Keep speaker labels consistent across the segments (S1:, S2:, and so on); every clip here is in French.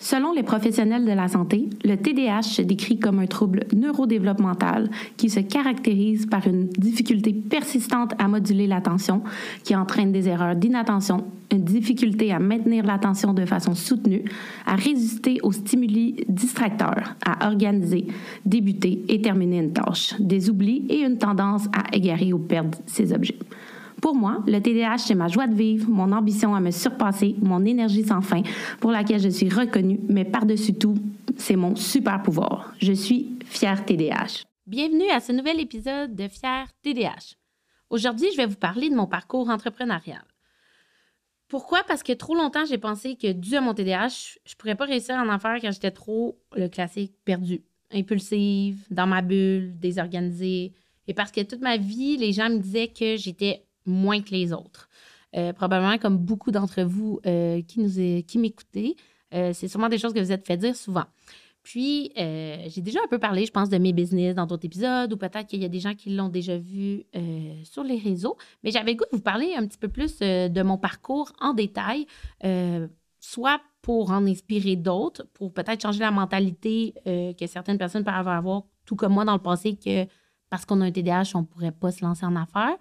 S1: Selon les professionnels de la santé, le TDAH se décrit comme un trouble neurodéveloppemental qui se caractérise par une difficulté persistante à moduler l'attention, qui entraîne des erreurs d'inattention, une difficulté à maintenir l'attention de façon soutenue, à résister aux stimuli distracteurs, à organiser, débuter et terminer une tâche, des oublis et une tendance à égarer ou perdre ses objets. Pour moi, le TDAH, c'est ma joie de vivre, mon ambition à me surpasser, mon énergie sans fin, pour laquelle je suis reconnue, mais par-dessus tout, c'est mon super pouvoir. Je suis fière TDAH.
S2: Bienvenue à ce nouvel épisode de Fière TDAH. Aujourd'hui, je vais vous parler de mon parcours entrepreneurial. Pourquoi? Parce que trop longtemps, j'ai pensé que dû à mon TDAH, je pourrais pas réussir à en faire quand j'étais trop le classique perdu, impulsive, dans ma bulle, désorganisée. Et parce que toute ma vie, les gens me disaient que j'étais moins que les autres. Euh, probablement comme beaucoup d'entre vous euh, qui nous qui m'écoutez, euh, c'est sûrement des choses que vous êtes fait dire souvent. Puis, j'ai déjà un peu parlé, je pense, de mes business dans d'autres épisodes, ou peut-être qu'il y a des gens qui l'ont déjà vu sur les réseaux. Mais j'avais le goût de vous parler un petit peu plus de mon parcours en détail, soit pour en inspirer d'autres, pour peut-être changer la mentalité que certaines personnes peuvent avoir, tout comme moi dans le passé, que parce qu'on a un TDAH, on ne pourrait pas se lancer en affaires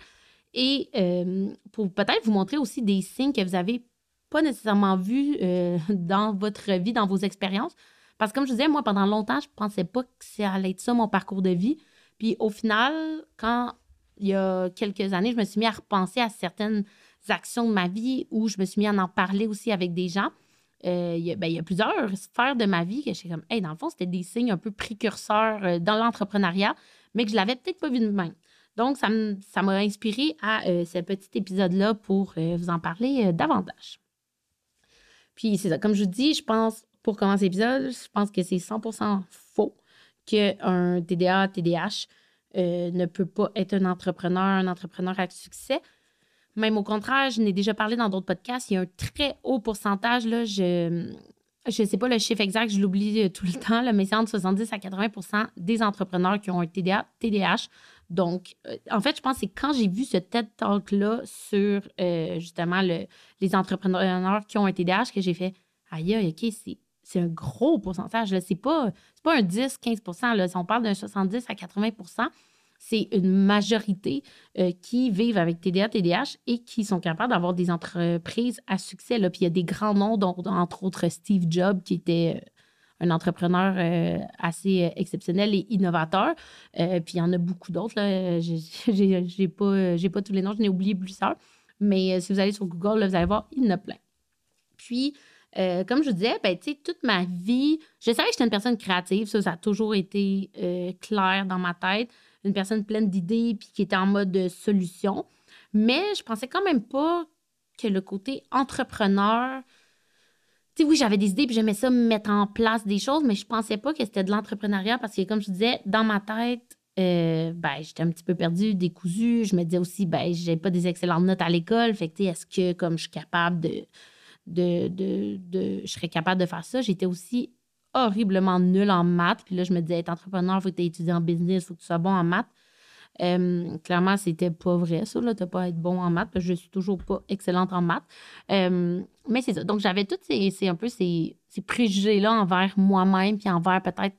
S2: et euh, pour peut-être vous montrer aussi des signes que vous n'avez pas nécessairement vus euh, dans votre vie, dans vos expériences. Parce que comme je disais, moi, pendant longtemps, je ne pensais pas que ça allait être ça, mon parcours de vie. Puis au final, quand il y a quelques années, je me suis mis à repenser à certaines actions de ma vie où je me suis mis à en parler aussi avec des gens. Euh, il, y a, ben, il, y a, plusieurs sphères de ma vie que je suis comme, hey, dans le fond, c'était des signes un peu précurseurs dans l'entrepreneuriat, mais que je l'avais peut-être pas vu de même. Donc, ça m'a inspiré à euh, ce petit épisode-là pour euh, vous en parler euh, davantage. Puis, c'est ça. Comme je vous dis, je pense, pour commencer l'épisode, je pense que c'est 100% faux qu'un TDA, TDH ne peut pas être un entrepreneur, un entrepreneur à succès. Même au contraire, je n'ai déjà parlé dans d'autres podcasts, il y a un très haut pourcentage, là, je ne sais pas le chiffre exact, je l'oublie tout le temps, là, mais c'est entre 70 à 80% des entrepreneurs qui ont un TDA, TDH donc, euh, en fait, je pense que c'est quand j'ai vu ce TED Talk-là sur euh, justement les entrepreneurs qui ont un TDAH que j'ai fait aïe, OK, c'est un gros pourcentage. Ce n'est pas, pas un 10-15% là. Si on parle d'un 70 à 80% c'est une majorité euh, qui vivent avec TDA, TDH et qui sont capables d'avoir des entreprises à succès. Là. Puis il y a des grands noms, dont, entre autres Steve Jobs, qui était un entrepreneur euh, assez euh, exceptionnel et innovateur. Euh, puis il y en a beaucoup d'autres. Je n'ai pas, pas tous les noms, je n'ai oublié plusieurs. Mais si vous allez sur Google, vous allez voir, il y en a plein. Puis, comme je vous disais, ben, toute ma vie, je savais que j'étais une personne créative. Ça, ça a toujours été clair dans ma tête. Une personne pleine d'idées puis qui était en mode solution. Mais je pensais quand même pas que le côté entrepreneur oui, j'avais des idées, puis j'aimais ça mettre en place des choses, mais je pensais pas que c'était de l'entrepreneuriat parce que, comme je disais, dans ma tête, euh, ben, j'étais un petit peu perdue, décousue. Je me disais aussi, ben, j'ai pas des excellentes notes à l'école. Fait que, est-ce que, comme je suis capable de, de, de, je serais capable de faire ça? J'étais aussi horriblement nulle en maths. Puis là, je me disais, être entrepreneur, faut que tu étudié en business, il faut que tu sois bon en maths. Euh, clairement, c'était pas vrai, ça. Tu n'as pas être bon en maths, parce que je suis toujours pas excellente en maths. Euh, mais c'est ça. Donc, j'avais tous ces, peu ces, préjugés-là envers moi-même, puis envers peut-être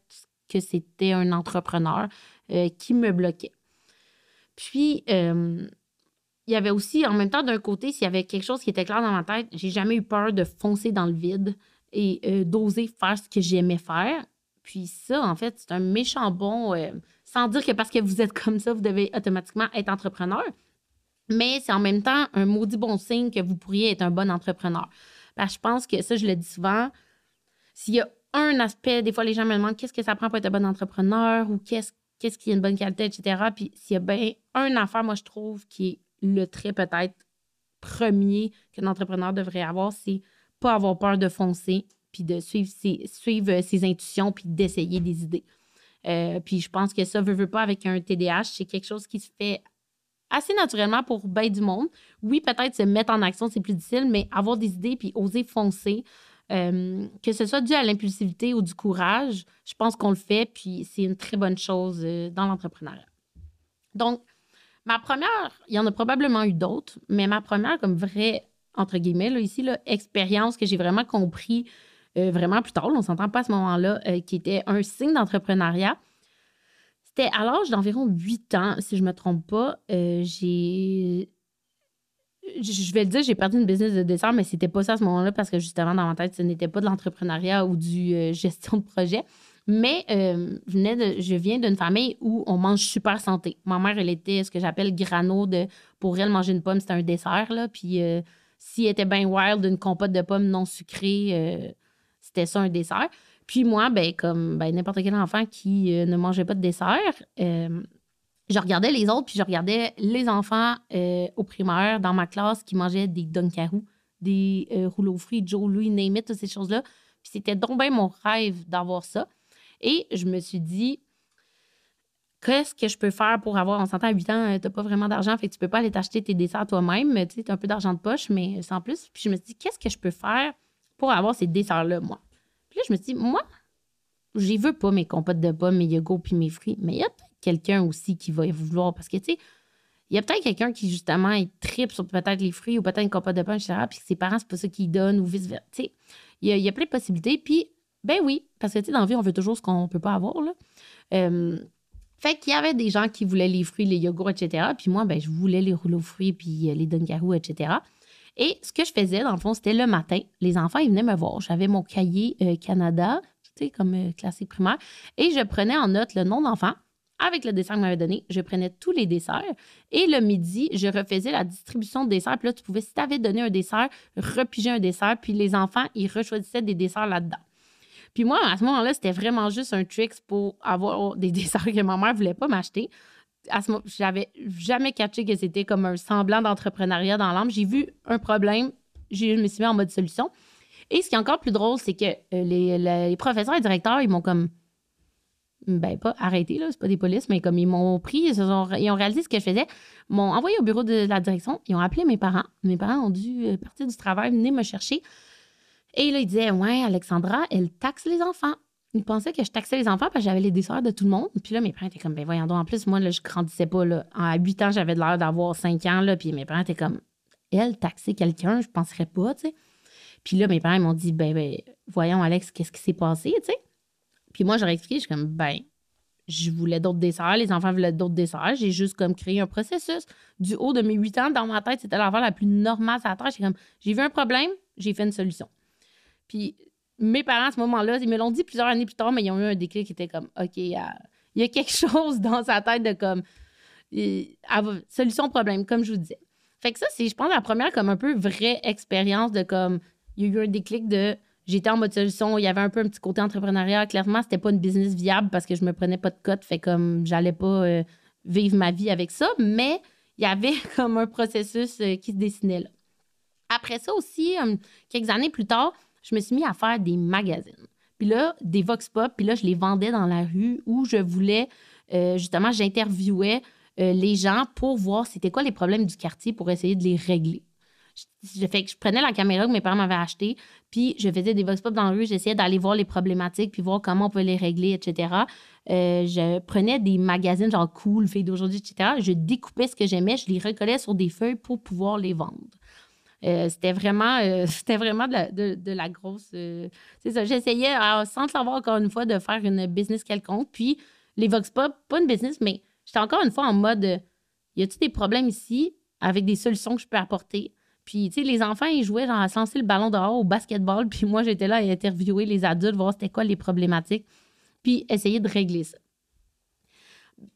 S2: que c'était un entrepreneur euh, qui me bloquait. Puis, il y avait aussi, en même temps, d'un côté, s'il y avait quelque chose qui était clair dans ma tête, j'ai jamais eu peur de foncer dans le vide et d'oser faire ce que j'aimais faire. Puis ça, en fait, c'est un méchant bon sans dire que parce que vous êtes comme ça, vous devez automatiquement être entrepreneur. Mais c'est en même temps un maudit bon signe que vous pourriez être un bon entrepreneur. Parce je pense que ça, je le dis souvent, s'il y a un aspect, des fois, les gens me demandent qu'est-ce que ça prend pour être un bon entrepreneur ou qu'est-ce qu'est-ce qui est une bonne qualité, etc. Puis s'il y a bien un affaire, moi, je trouve, qui est le trait peut-être premier qu'un entrepreneur devrait avoir, c'est pas avoir peur de foncer, puis de suivre suivre ses intuitions, puis d'essayer des idées. Euh, puis je pense que ça, veut, veut pas, avec un TDAH, c'est quelque chose qui se fait assez naturellement pour bien du monde. Oui, peut-être se mettre en action, c'est plus difficile, mais avoir des idées puis oser foncer, euh, que ce soit dû à l'impulsivité ou du courage, je pense qu'on le fait, puis c'est une très bonne chose euh, dans l'entrepreneuriat. Donc, ma première, il y en a probablement eu d'autres, mais ma première, comme vraie, entre guillemets, ici, là, expérience que j'ai vraiment compris euh, vraiment plus tard, on s'entend pas à ce moment-là, euh, qui était un signe d'entrepreneuriat. C'était à l'âge d'environ 8 ans, si je me trompe pas. Euh, j'ai. Je vais le dire, j'ai perdu une business de dessert, mais c'était pas ça à ce moment-là parce que justement, dans ma tête, ce n'était pas de l'entrepreneuriat ou du gestion de projet. Mais je, de, je viens d'une famille où on mange super santé. Ma mère, elle était ce que j'appelle grano de. Pour elle, manger une pomme, c'était un dessert, là. Puis s'il était bien wild, une compote de pommes non sucrée, c'était ça un dessert. Puis moi, ben, comme ben, n'importe quel enfant qui euh, ne mangeait pas de dessert, euh, je regardais les autres, puis je regardais les enfants euh, au primaire dans ma classe qui mangeaient des Dunkaroo, des rouleaux fruits, Joe Louis, name toutes ces choses-là. Puis c'était donc bien mon rêve d'avoir ça. Et je me suis dit, qu'est-ce que je peux faire pour avoir, on s'entend à 8 ans, t'as pas vraiment d'argent, fait que tu peux pas aller t'acheter tes desserts toi-même, tu sais, t'as un peu d'argent de poche, mais sans plus. Puis je me suis dit, qu'est-ce que je peux faire pour avoir ces desserts-là, moi. Puis là, je me suis dit, moi, j'y veux pas mes compotes de pommes, mes yogourts puis mes fruits, mais il y a peut-être quelqu'un aussi qui va vouloir parce que, tu sais, il y a peut-être quelqu'un qui, justement, est tripe sur peut-être les fruits ou peut-être une compote de pommes, etc., puis ses parents, c'est pas ça qu'ils donnent ou vice-versa. Tu sais, il y, a, plein de possibilités. Puis, ben oui, parce que, tu sais, dans la vie, on veut toujours ce qu'on peut pas avoir, là. Fait qu'il y avait des gens qui voulaient les fruits, les yogourts, etc. Puis moi, ben, je voulais les rouleaux fruits puis euh, les Dunkaroo, etc. Et ce que je faisais, dans le fond, c'était le matin. Les enfants, ils venaient me voir. J'avais mon cahier euh, Canada, tu sais, comme euh, primaire, et je prenais en note le nom d'enfant avec le dessert qu'il m'avait donné. Je prenais tous les desserts. Et le midi, je refaisais la distribution de desserts. Puis là, tu pouvais, si tu avais donné un dessert, repiger un dessert. Puis les enfants, ils rechoisissaient des desserts là-dedans. Puis moi, à ce moment-là, c'était vraiment juste un trick pour avoir des desserts que ma mère ne voulait pas m'acheter j'avais jamais catché que c'était comme un semblant d'entrepreneuriat dans l'âme. J'ai vu un problème, je me suis mis en mode solution. Et ce qui est encore plus drôle, c'est que euh, les, professeurs et directeurs, ils m'ont comme ben pas arrêté, là, c'est pas des polices, mais comme ils m'ont pris, ils, ont, réalisé ce que je faisais, m'ont envoyé au bureau de la direction, ils ont appelé mes parents. Mes parents ont dû euh, partir du travail, venir me chercher. Et là, ils disaient Ouais, Alexandra, elle taxe les enfants. Ils pensaient que je taxais les enfants parce que j'avais les desserts de tout le monde. Puis là, mes parents étaient comme, ben voyons donc. En plus, moi, là, je grandissais pas. Là. À 8 ans, j'avais l'air d'avoir 5 ans. Là, puis mes parents étaient comme, elle, taxer quelqu'un, je penserais pas, tu sais. Puis là, mes parents m'ont dit, ben, ben, voyons, Alex, qu'est-ce qui s'est passé, tu sais? Puis moi, j'aurais expliqué, je suis comme, ben, je voulais d'autres desserts, les enfants voulaient d'autres desserts. J'ai juste comme créé un processus. Du haut de mes 8 ans, dans ma tête, c'était l'affaire la plus normale à la terre. J'ai comme, j'ai vu un problème, j'ai fait une solution. Puis mes parents, à ce moment-là, ils me l'ont dit plusieurs années plus tard, mais ils ont eu un déclic qui était comme, OK, il y a, quelque chose dans sa tête de comme, solution problème, comme je vous disais. Fait que ça, c'est, je pense, la première comme un peu vraie expérience de comme, il y a eu un déclic de, j'étais en mode solution, il y avait un peu un petit côté entrepreneuriat. Clairement, c'était pas une business viable parce que je me prenais pas de cote, fait comme, j'allais pas euh, vivre ma vie avec ça, mais il y avait comme un processus euh, qui se dessinait là. Après ça aussi, quelques années plus tard, je me suis mis à faire des magazines. Puis là, des vox pop, puis là, je les vendais dans la rue où je voulais, euh, justement, j'interviewais euh, les gens pour voir c'était quoi les problèmes du quartier pour essayer de les régler. Je, je prenais la caméra que mes parents m'avaient achetée, puis je faisais des vox pop dans la rue, j'essayais d'aller voir les problématiques, puis voir comment on peut les régler, etc. Euh, je prenais des magazines genre Cool, Filles d'aujourd'hui, etc. Je découpais ce que j'aimais, je les recollais sur des feuilles pour pouvoir les vendre. Euh, c'était vraiment, euh, c'était vraiment de la, grosse. Euh, c'est ça. J'essayais, sans le savoir encore une fois, de faire une business quelconque. Puis les Vox Pop, pas une business, mais j'étais encore une fois en mode y a-t-il des problèmes ici avec des solutions que je peux apporter? Puis, tu sais, les enfants, ils jouaient genre à lancer le ballon dehors au basketball. Puis moi, j'étais là à interviewer les adultes, voir c'était quoi les problématiques, puis essayer de régler ça.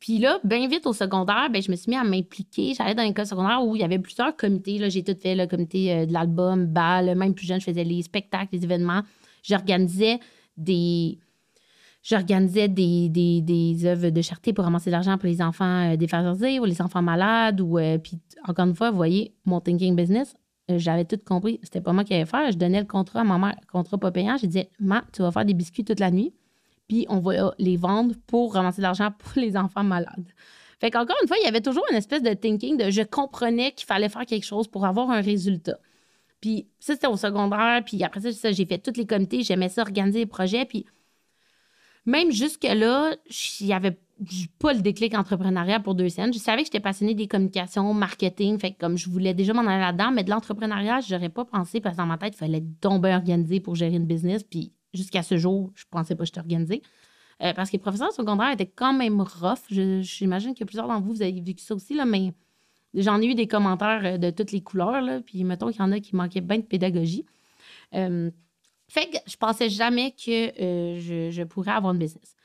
S2: Puis là, bien vite au secondaire, ben, je me suis mis à m'impliquer. J'allais dans une école secondaire où il y avait plusieurs comités. Là, j'ai tout fait, le comité euh, de l'album, BAL, même plus jeune, je faisais les spectacles, les événements. J'organisais des. J'organisais des, des, œuvres de charité pour ramasser de l'argent pour les enfants euh, défavorisés ou les enfants malades. Ou, euh, puis, encore une fois, vous voyez, mon thinking business, j'avais tout compris. C'était pas moi qui allais faire. Je donnais le contrat à ma mère, contrat pas payant. Je disais, Ma, tu vas faire des biscuits toute la nuit puis on va les vendre pour ramasser de l'argent pour les enfants malades. Fait qu'encore une fois, il y avait toujours une espèce de thinking de je comprenais qu'il fallait faire quelque chose pour avoir un résultat. Puis ça, c'était au secondaire. Puis après ça, j'ai fait tous les comités. J'aimais ça, organiser les projets. Puis même jusque-là, il n'y avait pas le déclic entrepreneurial pour deux scènes. Je savais que j'étais passionnée des communications, marketing, fait que comme je voulais déjà m'en aller là-dedans, mais de l'entrepreneuriat, je n'aurais pas pensé parce que dans ma tête, il fallait tomber organisé pour gérer une business. Puis jusqu'à ce jour, je pensais pas que j'étais organisée. Euh, parce que les professeurs secondaires étaient quand même rough. J'imagine que plusieurs d'entre vous, vous avez vécu ça aussi, là, mais j'en ai eu des commentaires euh, de toutes les couleurs. Là, puis mettons qu'il y en a qui manquaient bien de pédagogie. Euh, fait que je pensais jamais que je, je, pourrais avoir une business.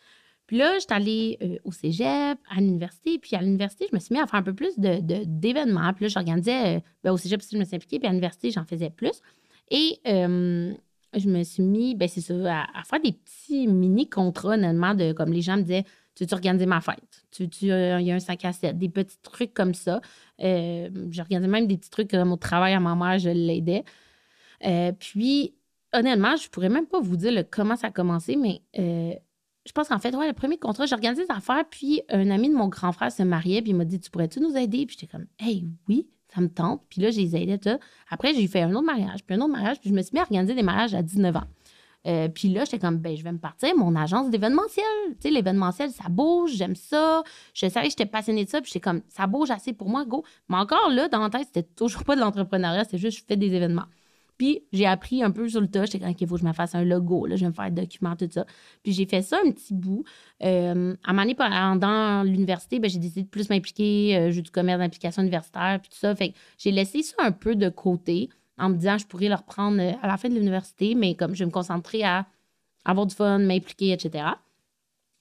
S2: Puis là, j'étais allée au cégep, à l'université. Puis à l'université, je me suis mis à faire un peu plus d'événements. De, puis là, j'organisais, ben, au cégep, je me suis impliquée. Puis à l'université, j'en faisais plus. Et je me suis mis, ben c'est ça, à, faire des petits mini-contrats, honnêtement, de comme les gens me disaient Tu veux organiser ma fête? Tu tu euh, il y a un 5 à 7, des petits trucs comme ça. Euh, J'organisais même des petits trucs comme au travail à ma mère, je l'aidais. Euh, puis, honnêtement, je pourrais même pas vous dire comment ça a commencé, mais euh, je pense qu'en fait, ouais, le premier contrat, j'organisais des affaires, puis un ami de mon grand frère se mariait, puis il m'a dit Tu pourrais-tu nous aider Puis j'étais comme Hey, oui me tente. Puis là, j'ai les aidais. Après, j'ai fait un autre mariage, puis un autre mariage, puis je me suis mis à organiser des mariages à 19 ans. Euh, puis là, j'étais comme, ben, je vais me partir, mon agence d'événementiel. Tu sais, l'événementiel, ça bouge, j'aime ça. Je savais que j'étais passionnée de ça, puis j'étais comme, ça bouge assez pour moi, go. Mais encore là, dans ma tête, c'était toujours pas de l'entrepreneuriat, c'est juste, je fais des événements. Puis j'ai appris un peu sur le tas. J'étais comme, OK, il faut que je me fasse un logo. Là, je vais me faire un document, tout ça. Puis j'ai fait ça un petit bout. Euh, à un moment donné, dans l'université, ben, j'ai décidé de plus m'impliquer. Euh, j'ai du commerce d'implication universitaire, puis tout ça. Fait que j'ai laissé ça un peu de côté en me disant, je pourrais le reprendre euh, à la fin de l'université, mais comme je vais me concentrer à avoir du fun, m'impliquer, etc.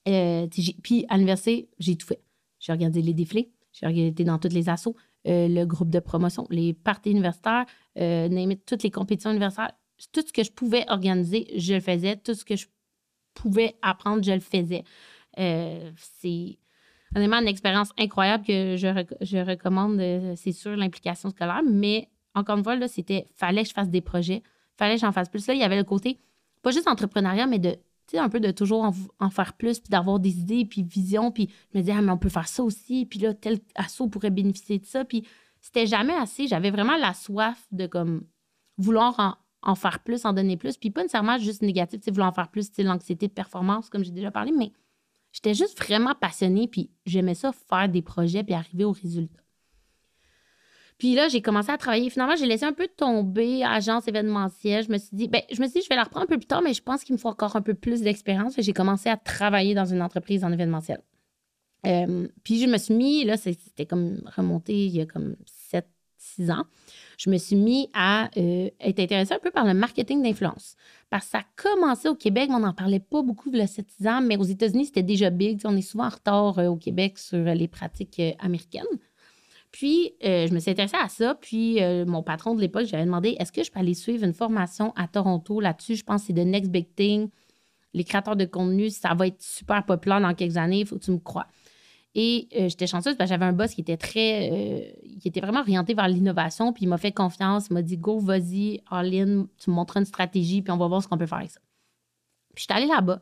S2: Euh, puis à l'université, j'ai tout fait. J'ai regardé les défilés, j'ai été dans toutes les assos, euh, le groupe de promotion, les parties universitaires, euh, toutes les compétitions universitaires. Tout ce que je pouvais organiser, je le faisais. Tout ce que je pouvais apprendre, je le faisais. Euh, c'est honnêtement une expérience incroyable que je, je recommande, c'est sûr, l'implication scolaire. Mais encore une fois, là, c'était fallait que je fasse des projets, fallait que j'en fasse plus. Là, il y avait le côté, pas juste entrepreneuriat, mais de sais, un peu de toujours en, faire plus, puis d'avoir des idées, puis vision, puis je me disais, ah, mais on peut faire ça aussi, puis là, tel assaut pourrait bénéficier de ça, puis c'était jamais assez. J'avais vraiment la soif de, comme, vouloir en, faire plus, en donner plus, puis pas nécessairement juste négatif, tu sais, vouloir en faire plus, tu l'anxiété de performance, comme j'ai déjà parlé, mais j'étais juste vraiment passionnée, puis j'aimais ça, faire des projets, puis arriver au résultat. Puis là, j'ai commencé à travailler. Finalement, j'ai laissé un peu tomber agence événementielle. Je me suis dit, ben, je me suis je vais la reprendre un peu plus tard, mais je pense qu'il me faut encore un peu plus d'expérience. J'ai commencé à travailler dans une entreprise en événementiel. Euh, puis je me suis mis, là, c'était comme remonté il y a comme 7, 6 ans. Je me suis mis à euh, être intéressée un peu par le marketing d'influence. Parce que ça a commencé au Québec, on n'en parlait pas beaucoup il y a 7, 6 ans, mais aux États-Unis, c'était déjà big. on est souvent en retard euh, au Québec sur les pratiques américaines. Puis, euh, je me suis intéressée à ça. Puis, euh, mon patron de l'époque, j'avais demandé est-ce que je peux aller suivre une formation à Toronto là-dessus? Je pense que c'est de Next Big Thing. Les créateurs de contenu, ça va être super populaire dans quelques années, il faut que tu me crois. Et euh, j'étais chanceuse parce que j'avais un boss qui était très. qui était vraiment orienté vers l'innovation. Puis, il m'a fait confiance. Il m'a dit Go, vas-y, all tu me montres une stratégie, puis on va voir ce qu'on peut faire avec ça. Puis, je suis allée là-bas.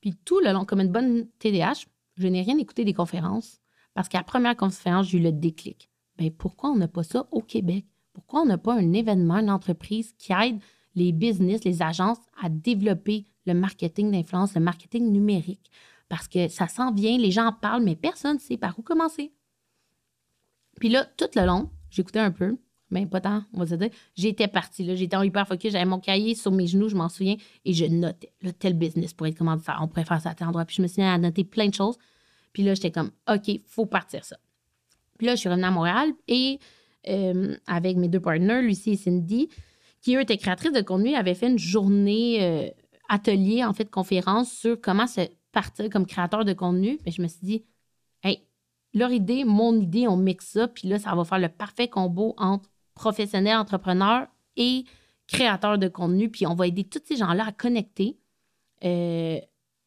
S2: Puis, tout le long, comme une bonne TDH, je n'ai rien écouté des conférences. Parce qu'à la première conférence, j'ai eu le déclic. Bien, pourquoi on n'a pas ça au Québec? Pourquoi on n'a pas un événement, une entreprise qui aide les business, les agences à développer le marketing d'influence, le marketing numérique? Parce que ça s'en vient, les gens en parlent, mais personne ne sait par où commencer. Puis là, tout le long, j'écoutais un peu, mais pas tant, on va dire. J'étais partie, là, j'étais en hyper focus, j'avais mon cahier sur mes genoux, je m'en souviens, et je notais, là, tel business pourrait être ça, on pourrait faire ça à tel endroit. Puis je me suis mis à noter plein de choses. Puis là, j'étais comme, OK, faut partir ça. Puis là, je suis revenue à Montréal et euh, avec mes deux partenaires, Lucie et Cindy, qui eux étaient créatrices de contenu, avaient fait une journée euh, atelier, en fait, conférence sur comment se partir comme créateur de contenu. Mais je me suis dit, hey, leur idée, mon idée, on mixe ça, puis là, ça va faire le parfait combo entre professionnel, entrepreneur et créateur de contenu, puis on va aider tous ces gens-là à connecter. Euh,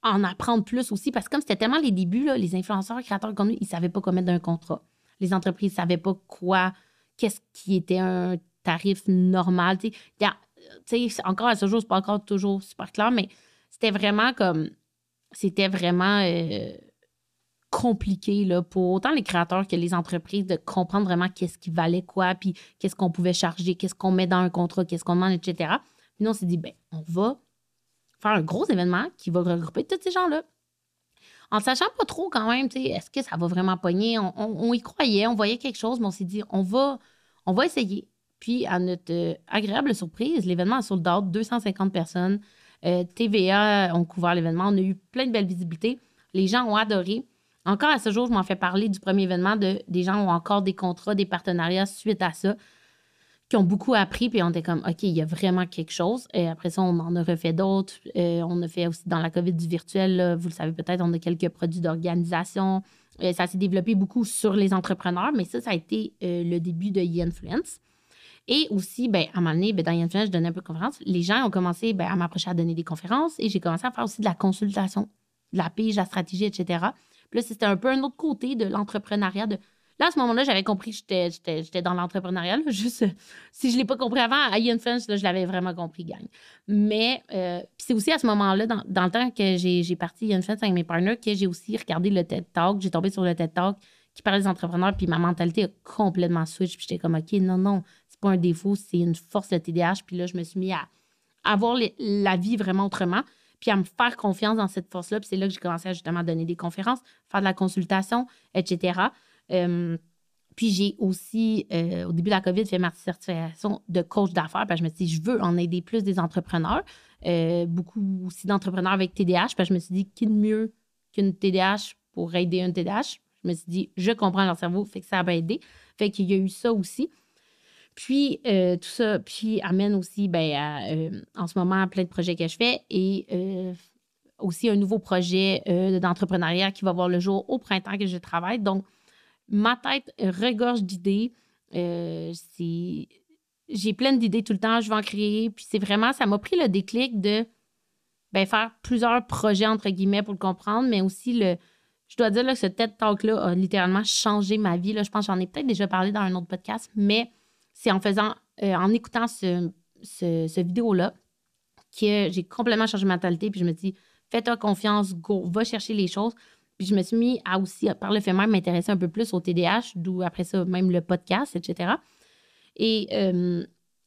S2: en apprendre plus aussi, parce que comme c'était tellement les débuts, les influenceurs, créateurs de contenu, ils ne savaient pas comment d'un contrat. Les entreprises ne savaient pas quoi, qu'est-ce qui était un tarif normal. Encore à ce jour, c'est pas encore toujours super clair, mais c'était vraiment comme. C'était vraiment euh, compliqué pour autant les créateurs que les entreprises de comprendre vraiment qu'est-ce qui valait quoi, puis qu'est-ce qu'on pouvait charger, qu'est-ce qu'on met dans un contrat, qu'est-ce qu'on demande, etc. Puis nous, on s'est dit, ben, on va faire un gros événement qui va regrouper tous ces gens-là. En sachant pas trop quand même, est-ce que ça va vraiment pogner? On, y croyait, on voyait quelque chose, mais on s'est dit, on va, on va essayer. Puis, à notre euh, agréable surprise, l'événement a sold out, 250 personnes. Euh, TVA ont couvert l'événement. On a eu plein de belles visibilités. Les gens ont adoré. Encore à ce jour, je m'en fais parler du premier événement. De, des gens ont encore des contrats, des partenariats suite à ça, qui ont beaucoup appris. Puis on était comme, OK, il y a vraiment quelque chose. Et après ça, on en a refait d'autres. Euh, on a fait aussi dans la COVID du virtuel. vous le savez peut-être, on a quelques produits d'organisation. ça s'est développé beaucoup sur les entrepreneurs, mais ça, ça a été le début de e-influence. Et aussi, ben, à un moment donné, ben, dans Influence, je donnais un peu de conférences. Les gens ont commencé ben, à m'approcher à donner des conférences et j'ai commencé à faire aussi de la consultation, de la pige, la stratégie, etc. Puis là, c'était un peu un autre côté de l'entrepreneuriat. Là, à ce moment-là, j'avais compris que j'étais dans l'entrepreneuriat. Juste, si je ne l'ai pas compris avant, à Influence, là, je l'avais vraiment compris, gang. Mais euh, c'est aussi à ce moment-là, dans, le temps que j'ai parti Influence avec mes partners, que j'ai aussi regardé le TED Talk. J'ai tombé sur le TED Talk qui parlait des entrepreneurs, puis ma mentalité a complètement switch. Puis j'étais comme, OK, non, non, pas un défaut, c'est une force de TDAH. Puis là, je me suis mis à avoir la vie vraiment autrement, puis à me faire confiance dans cette force-là. Puis c'est là que j'ai commencé à justement donner des conférences, faire de la consultation, etc. Euh, puis j'ai aussi, euh, au début de la COVID, fait ma certification de coach d'affaires. Puis je me suis dit, je veux en aider plus des entrepreneurs. Euh, beaucoup aussi d'entrepreneurs avec TDAH. Puis je me suis dit, qui de mieux qu'une TDAH pour aider un TDAH? Je me suis dit, je comprends leur cerveau, fait que ça va aider. Fait qu'il y a eu ça aussi. Puis, tout ça, puis amène aussi, ben, en ce moment, plein de projets que je fais et aussi un nouveau projet d'entrepreneuriat qui va voir le jour au printemps que je travaille. Donc, ma tête regorge d'idées. c'est j'ai plein d'idées tout le temps, je vais en créer. Puis c'est vraiment, ça m'a pris le déclic de ben, faire plusieurs projets, entre guillemets, pour le comprendre, mais aussi le. Je dois dire que ce TED Talk-là a littéralement changé ma vie. Là. Je pense que j'en ai peut-être déjà parlé dans un autre podcast, mais c'est en faisant, euh, en écoutant ce, ce, vidéo-là que j'ai complètement changé ma mentalité. Puis je me dis, fais-toi confiance, go, va chercher les choses. Puis je me suis mis à aussi, par le fait même, m'intéresser un peu plus au TDAH, d'où après ça, même le podcast, etc. Et euh,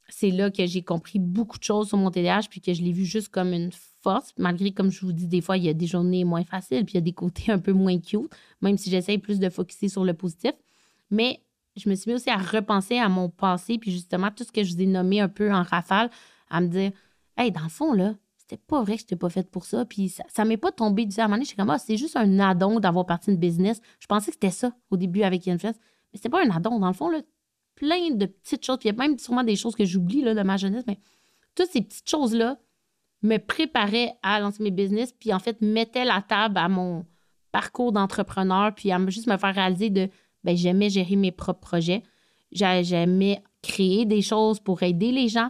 S2: c'est là que j'ai compris beaucoup de choses sur mon TDAH, puis que je l'ai vu juste comme une force, malgré, comme je vous dis, des fois, il y a des journées moins faciles, puis il y a des côtés un peu moins cute, même si j'essaye plus de focuser sur le positif. Mais je me suis mis aussi à repenser à mon passé, puis justement, tout ce que je vous ai nommé un peu en rafale, à me dire, hey, dans le fond, là, c'était pas vrai que je n'étais pas faite pour ça. Puis ça, ça m'est pas tombé du à un moment donné, suis comme, ah, c'est juste un addon d'avoir parti une business. Je pensais que c'était ça au début avec Influence, mais c'était pas un addon. Dans le fond, là, plein de petites choses. Puis il y a même sûrement des choses que j'oublie de ma jeunesse, mais toutes ces petites choses-là me préparaient à lancer mes business, puis en fait, mettaient la table à mon parcours d'entrepreneur, puis à juste me faire réaliser de ben, j'aimais gérer mes propres projets. J'aimais créer des choses pour aider les gens.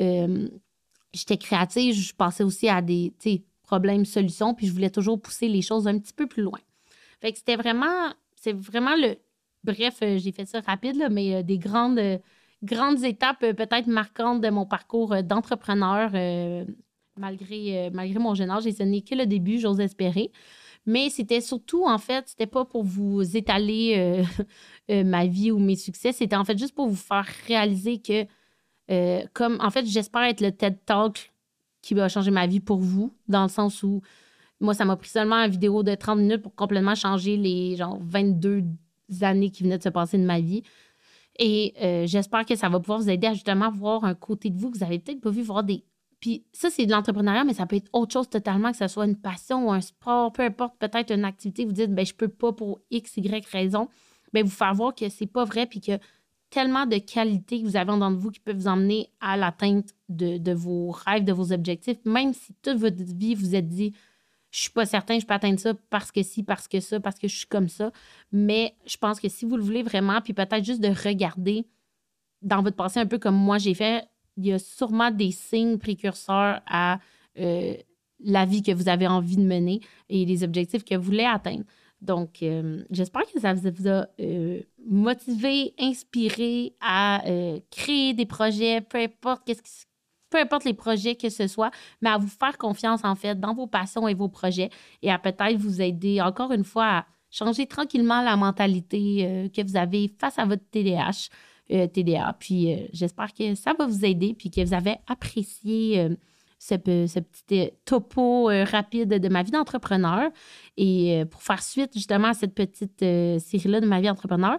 S2: Euh, j'étais créative, je passais aussi à des problèmes, solutions, puis je voulais toujours pousser les choses un petit peu plus loin. Fait que c'était vraiment, c'est vraiment le. Bref, euh, j'ai fait ça rapide, mais euh, des grandes, grandes étapes peut-être marquantes de mon parcours d'entrepreneur. malgré, malgré mon jeune âge, et ce n'est que le début, j'ose espérer. Mais c'était surtout, en fait, c'était pas pour vous étaler euh, euh, ma vie ou mes succès, c'était en fait juste pour vous faire réaliser que, euh, comme, en fait, j'espère être le TED Talk qui va changer ma vie pour vous, dans le sens où moi, ça m'a pris seulement une vidéo de 30 minutes pour complètement changer les, genre, 22 années qui venaient de se passer de ma vie. Et j'espère que ça va pouvoir vous aider à justement voir un côté de vous que vous avez peut-être pas vu, voir des puis ça, c'est de l'entrepreneuriat, mais ça peut être autre chose totalement, que ce soit une passion ou un sport, peu importe, peut-être une activité. Vous dites, ben je peux pas pour X, Y raison. Bien, vous faire voir que c'est pas vrai, puis que tellement de qualités que vous avez en de vous qui peuvent vous emmener à l'atteinte de, vos rêves, de vos objectifs, même si toute votre vie, vous êtes dit, je suis pas certain, je peux atteindre ça parce que si, parce que ça, parce que je suis comme ça. Mais je pense que si vous le voulez vraiment, puis peut-être juste de regarder dans votre passé un peu comme moi j'ai fait, il y a sûrement des signes précurseurs à euh, la vie que vous avez envie de mener et les objectifs que vous voulez atteindre. Donc, euh, j'espère que ça vous a euh, motivé, inspiré à créer des projets, peu importe, peu importe les projets que ce soit, mais à vous faire confiance en fait dans vos passions et vos projets et à peut-être vous aider encore une fois à changer tranquillement la mentalité que vous avez face à votre. Euh, TDA. Puis euh, j'espère que ça va vous aider puis que vous avez apprécié euh, ce, petit topo rapide de ma vie d'entrepreneur. Et pour faire suite justement à cette petite série-là de ma vie d'entrepreneur,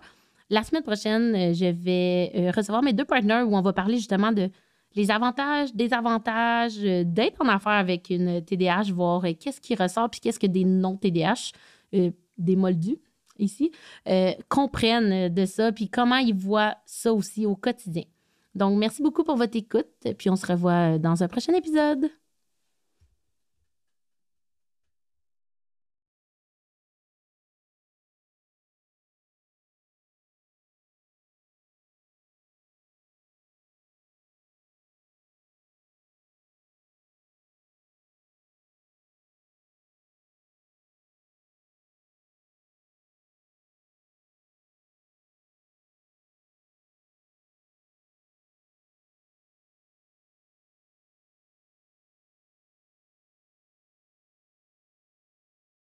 S2: la semaine prochaine, je vais recevoir mes deux partenaires où on va parler justement de les avantages, désavantages d'être en affaires avec une TDAH, voir qu'est-ce qui ressort, puis qu'est-ce que des non-TDAH, des moldus, ici, euh, comprennent de ça, puis comment ils voient ça aussi au quotidien. Donc, merci beaucoup pour votre écoute, puis on se revoit dans un prochain épisode.